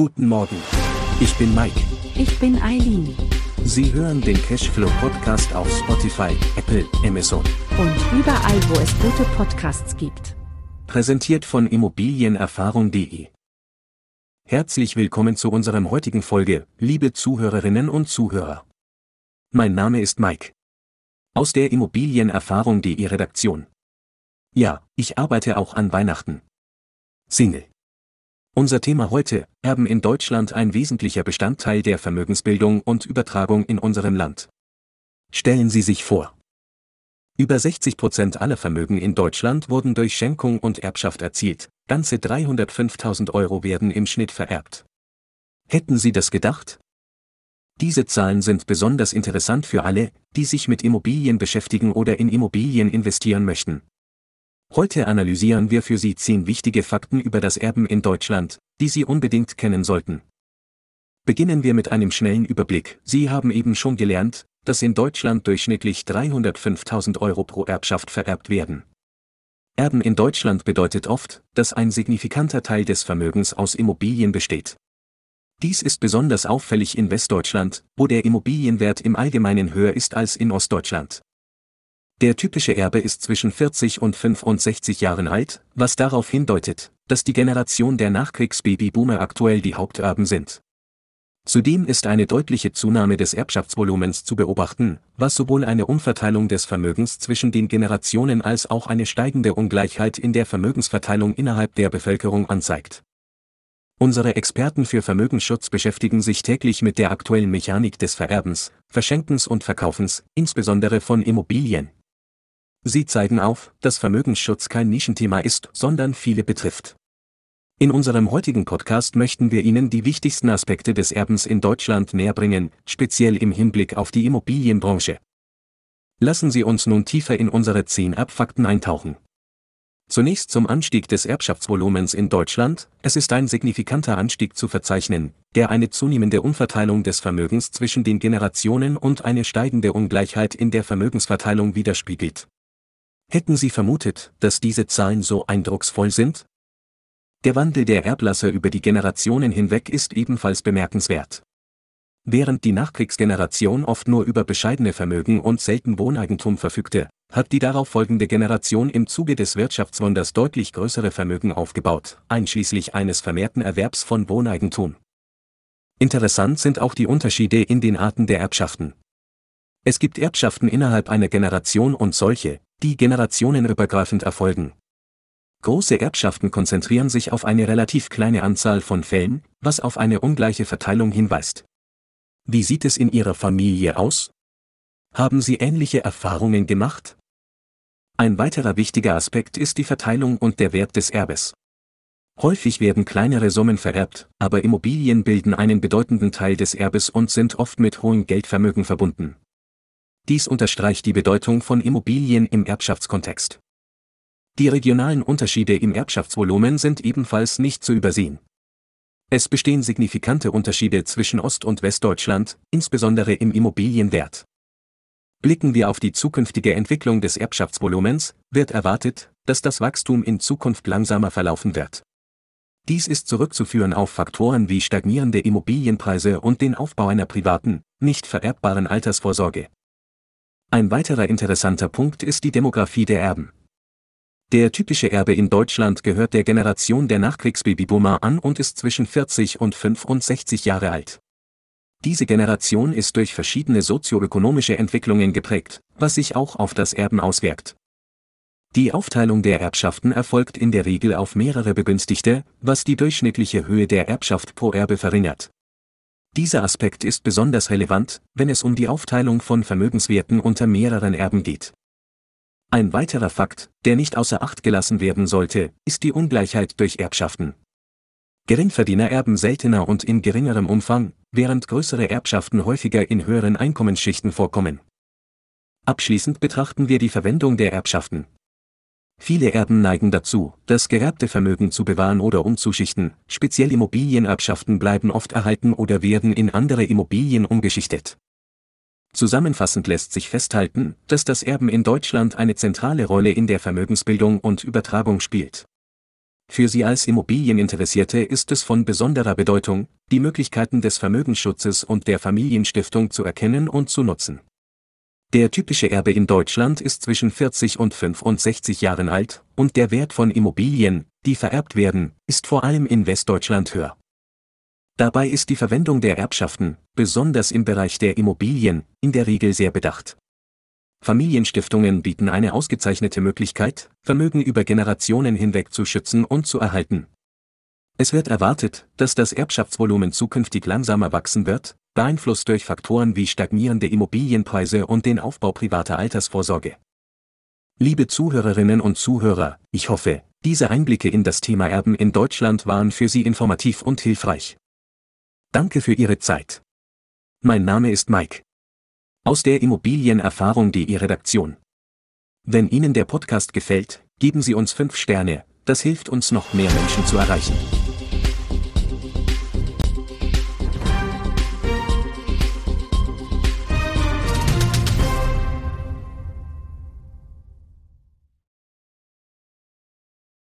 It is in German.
Guten Morgen. Ich bin Mike. Ich bin Eileen. Sie hören den Cashflow Podcast auf Spotify, Apple, Amazon. Und überall, wo es gute Podcasts gibt. Präsentiert von Immobilienerfahrung.de. Herzlich willkommen zu unserem heutigen Folge, liebe Zuhörerinnen und Zuhörer. Mein Name ist Mike. Aus der Immobilienerfahrung.de Redaktion. Ja, ich arbeite auch an Weihnachten. Single. Unser Thema heute, Erben in Deutschland ein wesentlicher Bestandteil der Vermögensbildung und Übertragung in unserem Land. Stellen Sie sich vor. Über 60 Prozent aller Vermögen in Deutschland wurden durch Schenkung und Erbschaft erzielt, ganze 305.000 Euro werden im Schnitt vererbt. Hätten Sie das gedacht? Diese Zahlen sind besonders interessant für alle, die sich mit Immobilien beschäftigen oder in Immobilien investieren möchten. Heute analysieren wir für Sie zehn wichtige Fakten über das Erben in Deutschland, die Sie unbedingt kennen sollten. Beginnen wir mit einem schnellen Überblick. Sie haben eben schon gelernt, dass in Deutschland durchschnittlich 305.000 Euro pro Erbschaft vererbt werden. Erben in Deutschland bedeutet oft, dass ein signifikanter Teil des Vermögens aus Immobilien besteht. Dies ist besonders auffällig in Westdeutschland, wo der Immobilienwert im Allgemeinen höher ist als in Ostdeutschland. Der typische Erbe ist zwischen 40 und 65 Jahren alt, was darauf hindeutet, dass die Generation der Nachkriegsbabyboomer aktuell die Haupterben sind. Zudem ist eine deutliche Zunahme des Erbschaftsvolumens zu beobachten, was sowohl eine Umverteilung des Vermögens zwischen den Generationen als auch eine steigende Ungleichheit in der Vermögensverteilung innerhalb der Bevölkerung anzeigt. Unsere Experten für Vermögensschutz beschäftigen sich täglich mit der aktuellen Mechanik des Vererbens, Verschenkens und Verkaufens, insbesondere von Immobilien. Sie zeigen auf, dass Vermögensschutz kein Nischenthema ist, sondern viele betrifft. In unserem heutigen Podcast möchten wir Ihnen die wichtigsten Aspekte des Erbens in Deutschland näherbringen, speziell im Hinblick auf die Immobilienbranche. Lassen Sie uns nun tiefer in unsere zehn Erbfakten eintauchen. Zunächst zum Anstieg des Erbschaftsvolumens in Deutschland. Es ist ein signifikanter Anstieg zu verzeichnen, der eine zunehmende Umverteilung des Vermögens zwischen den Generationen und eine steigende Ungleichheit in der Vermögensverteilung widerspiegelt. Hätten Sie vermutet, dass diese Zahlen so eindrucksvoll sind? Der Wandel der Erblasser über die Generationen hinweg ist ebenfalls bemerkenswert. Während die Nachkriegsgeneration oft nur über bescheidene Vermögen und selten Wohneigentum verfügte, hat die darauf folgende Generation im Zuge des Wirtschaftswunders deutlich größere Vermögen aufgebaut, einschließlich eines vermehrten Erwerbs von Wohneigentum. Interessant sind auch die Unterschiede in den Arten der Erbschaften. Es gibt Erbschaften innerhalb einer Generation und solche, die generationenübergreifend erfolgen. Große Erbschaften konzentrieren sich auf eine relativ kleine Anzahl von Fällen, was auf eine ungleiche Verteilung hinweist. Wie sieht es in Ihrer Familie aus? Haben Sie ähnliche Erfahrungen gemacht? Ein weiterer wichtiger Aspekt ist die Verteilung und der Wert des Erbes. Häufig werden kleinere Summen vererbt, aber Immobilien bilden einen bedeutenden Teil des Erbes und sind oft mit hohem Geldvermögen verbunden. Dies unterstreicht die Bedeutung von Immobilien im Erbschaftskontext. Die regionalen Unterschiede im Erbschaftsvolumen sind ebenfalls nicht zu übersehen. Es bestehen signifikante Unterschiede zwischen Ost- und Westdeutschland, insbesondere im Immobilienwert. Blicken wir auf die zukünftige Entwicklung des Erbschaftsvolumens, wird erwartet, dass das Wachstum in Zukunft langsamer verlaufen wird. Dies ist zurückzuführen auf Faktoren wie stagnierende Immobilienpreise und den Aufbau einer privaten, nicht vererbbaren Altersvorsorge. Ein weiterer interessanter Punkt ist die Demografie der Erben. Der typische Erbe in Deutschland gehört der Generation der Nachkriegsbabyboomer an und ist zwischen 40 und 65 Jahre alt. Diese Generation ist durch verschiedene sozioökonomische Entwicklungen geprägt, was sich auch auf das Erben auswirkt. Die Aufteilung der Erbschaften erfolgt in der Regel auf mehrere Begünstigte, was die durchschnittliche Höhe der Erbschaft pro Erbe verringert. Dieser Aspekt ist besonders relevant, wenn es um die Aufteilung von Vermögenswerten unter mehreren Erben geht. Ein weiterer Fakt, der nicht außer Acht gelassen werden sollte, ist die Ungleichheit durch Erbschaften. Geringverdiener erben seltener und in geringerem Umfang, während größere Erbschaften häufiger in höheren Einkommensschichten vorkommen. Abschließend betrachten wir die Verwendung der Erbschaften. Viele Erben neigen dazu, das geerbte Vermögen zu bewahren oder umzuschichten, speziell Immobilienerbschaften bleiben oft erhalten oder werden in andere Immobilien umgeschichtet. Zusammenfassend lässt sich festhalten, dass das Erben in Deutschland eine zentrale Rolle in der Vermögensbildung und Übertragung spielt. Für Sie als Immobilieninteressierte ist es von besonderer Bedeutung, die Möglichkeiten des Vermögensschutzes und der Familienstiftung zu erkennen und zu nutzen. Der typische Erbe in Deutschland ist zwischen 40 und 65 Jahren alt, und der Wert von Immobilien, die vererbt werden, ist vor allem in Westdeutschland höher. Dabei ist die Verwendung der Erbschaften, besonders im Bereich der Immobilien, in der Regel sehr bedacht. Familienstiftungen bieten eine ausgezeichnete Möglichkeit, Vermögen über Generationen hinweg zu schützen und zu erhalten. Es wird erwartet, dass das Erbschaftsvolumen zukünftig langsamer wachsen wird, beeinflusst durch Faktoren wie stagnierende Immobilienpreise und den Aufbau privater Altersvorsorge. Liebe Zuhörerinnen und Zuhörer, ich hoffe, diese Einblicke in das Thema Erben in Deutschland waren für Sie informativ und hilfreich. Danke für Ihre Zeit. Mein Name ist Mike. Aus der Immobilienerfahrung.de Redaktion. Wenn Ihnen der Podcast gefällt, geben Sie uns 5 Sterne, das hilft uns noch mehr Menschen zu erreichen.